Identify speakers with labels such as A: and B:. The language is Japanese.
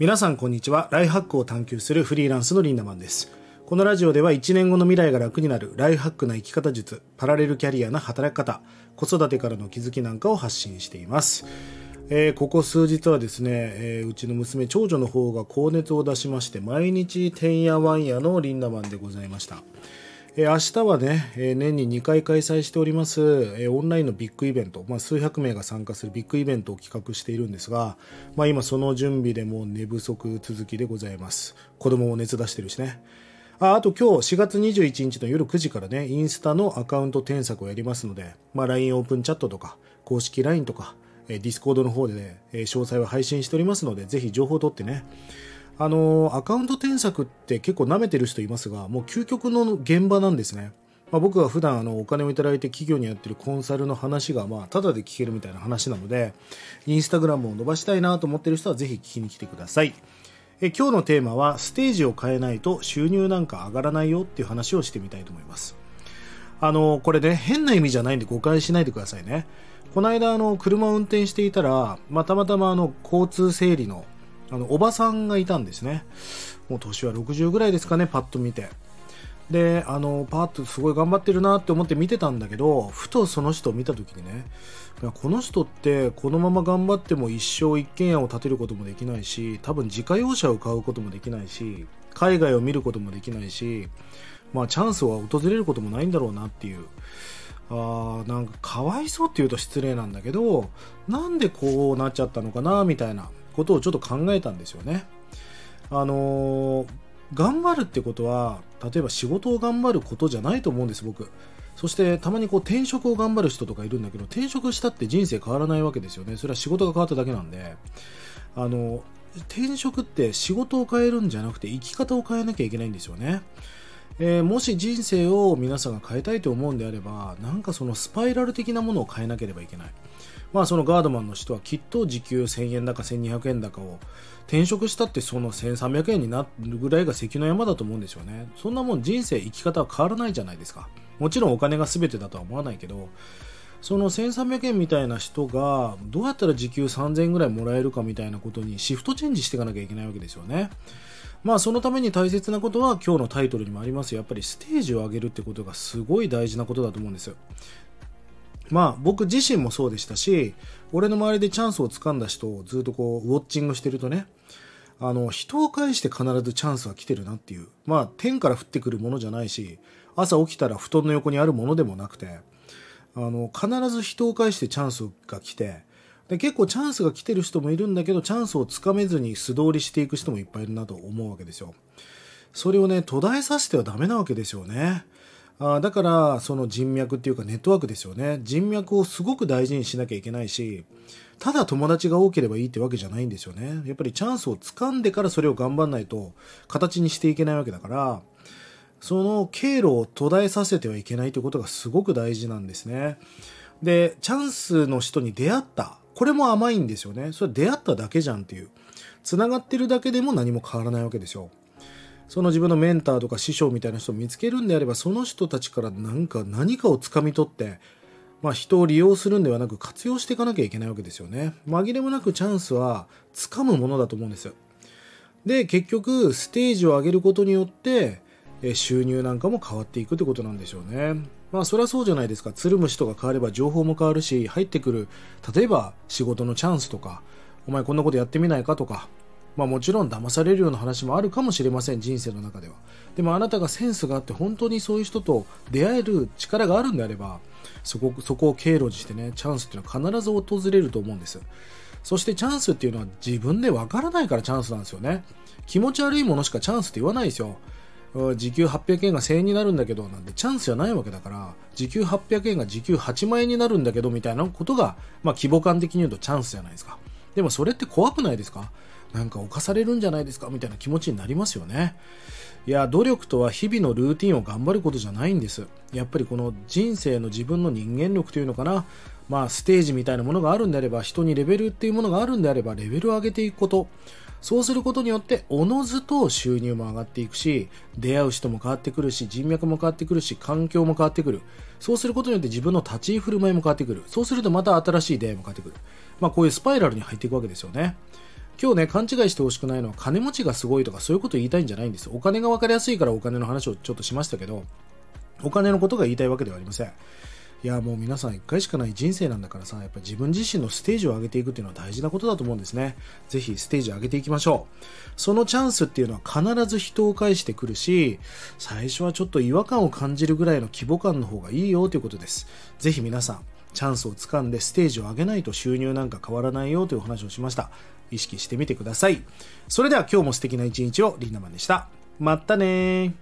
A: 皆さんこんにちは。ライフハックを探求するフリーランスのリンダマンです。このラジオでは1年後の未来が楽になるライフハックな生き方術パラレルキャリアな働き方子育てからの気づきなんかを発信しています。えー、ここ数日はですね、えー、うちの娘長女の方が高熱を出しまして毎日てんやわんやのリンダマンでございました。明日はね、年に2回開催しております、オンラインのビッグイベント、まあ、数百名が参加するビッグイベントを企画しているんですが、まあ、今その準備でも寝不足続きでございます。子供も熱出してるしね。ああと今日4月21日の夜9時からね、インスタのアカウント添削をやりますので、まあ、LINE オープンチャットとか、公式 LINE とか、 Discord の方でね、詳細を配信しておりますので、ぜひ情報を取ってね、あのアカウント添削って結構舐めてる人いますが、もう究極の現場なんですね。まあ、僕は普段あのお金をいただいて企業にやってるコンサルの話がまあただで聞けるみたいな話なので、インスタグラムを伸ばしたいなと思ってる人はぜひ聞きに来てください。え今日のテーマはステージを変えないと収入なんか上がらないよっていう話をしてみたいと思います。あの、これね、変な意味じゃないんで誤解しないでくださいね。この間、あの、車を運転していたら、まあ、たまたまあの、交通整理のあの、おばさんがいたんですね。もう年は60ぐらいですかね、パッと見て。で、あの、パーッとすごい頑張ってるなって思って見てたんだけど、ふとその人を見た時にね、この人ってこのまま頑張っても一生一軒家を建てることもできないし、多分自家用車を買うこともできないし、海外を見ることもできないし、まあチャンスは訪れることもないんだろうなっていう。あーなんかかわいそうって言うと失礼なんだけど、なんでこうなっちゃったのかなみたいな。ことをちょっと考えたんですよね。あのー、頑張るってことは、例えば仕事を頑張ることじゃないと思うんです、僕。そしてたまにこう転職を頑張る人とかいるんだけど、転職したって人生変わらないわけですよね。それは仕事が変わっただけなんで。あの、転職って仕事を変えるんじゃなくて生き方を変えなきゃいけないんですよね。えー、もし人生を皆さんが変えたいと思うんであれば、なんかそのスパイラル的なものを変えなければいけない。まあそのガードマンの人はきっと時給1000円だか1200円だかを転職したってその1300円になるぐらいが関の山だと思うんですよね。そんなもん人生生き方は変わらないじゃないですか。もちろんお金が全てだとは思わないけど、その1300円みたいな人がどうやったら時給3000円ぐらいもらえるかみたいなことにシフトチェンジしていかなきゃいけないわけですよね。まあそのために大切なことは今日のタイトルにもありますやっぱりステージを上げるってことがすごい大事なことだと思うんです。まあ僕自身もそうでしたし、俺の周りでチャンスをつかんだ人をずっとこうウォッチングしてるとね、あの人を介して必ずチャンスは来てるなっていう。まあ天から降ってくるものじゃないし、朝起きたら布団の横にあるものでもなくて、あの必ず人を介してチャンスが来て、で結構チャンスが来てる人もいるんだけど、チャンスをつかめずに素通りしていく人もいっぱいいるなと思うわけですよ。それをね、途絶えさせてはダメなわけですよね。あだからその人脈っていうかネットワークですよね。人脈をすごく大事にしなきゃいけないしただ友達が多ければいいってわけじゃないんですよね。やっぱりチャンスを掴んでからそれを頑張んないと形にしていけないわけだからその経路を途絶えさせてはいけないということがすごく大事なんですね。でチャンスの人に出会った。これも甘いんですよね。それ出会っただけじゃんっていう。繋がってるだけでも何も変わらないわけですよ。その自分のメンターとか師匠みたいな人を見つけるんであれば、その人たちから何か、何かを掴み取って、まあ人を利用するんではなく活用していかなきゃいけないわけですよね。紛れもなくチャンスは掴むものだと思うんですよ。で、結局、ステージを上げることによって、収入なんかも変わっていくってことなんでしょうね。まあそりゃそうじゃないですか。つるむ人が変われば情報も変わるし、入ってくる、例えば仕事のチャンスとか、お前こんなことやってみないかとか、まあもちろん騙されるような話もあるかもしれません、人生の中では。でもあなたがセンスがあって本当にそういう人と出会える力があるんであれば、そこ、そこを経路にしてね、チャンスっていうのは必ず訪れると思うんです。そしてチャンスっていうのは自分でわからないからチャンスなんですよね。気持ち悪いものしかチャンスって言わないですよ。時給800円が1000円になるんだけど、なんてチャンスじゃないわけだから、時給800円が時給8万円になるんだけど、みたいなことが、まあ規模感的に言うとチャンスじゃないですか。でもそれって怖くないですか？なんか犯されるんじゃないですかみたいな気持ちになりますよね。いや、努力とは日々のルーティンを頑張ることじゃないんです。やっぱりこの人生の自分の人間力というのかな。まあ、ステージみたいなものがあるんであれば、人にレベルっていうものがあるんであれば、レベルを上げていくこと。そうすることによって、おのずと収入も上がっていくし、出会う人も変わってくるし、人脈も変わってくるし、環境も変わってくる。そうすることによって自分の立ち居振る舞いも変わってくる。そうするとまた新しい出会いも変わってくる。まあ、こういうスパイラルに入っていくわけですよね。今日ね、勘違いしてほしくないのは金持ちがすごいとかそういうこと言いたいんじゃないんですお金が分かりやすいからお金の話をちょっとしましたけど、お金のことが言いたいわけではありません。いやもう皆さん一回しかない人生なんだからさ、やっぱ自分自身のステージを上げていくっていうのは大事なことだと思うんですね。ぜひステージ上げていきましょう。そのチャンスっていうのは必ず人を返してくるし、最初はちょっと違和感を感じるぐらいの規模感の方がいいよということです。ぜひ皆さん、チャンスをつかんでステージを上げないと収入なんか変わらないよというお話をしました。意識してみてください。それでは今日も素敵な一日をリンダマンでした。またね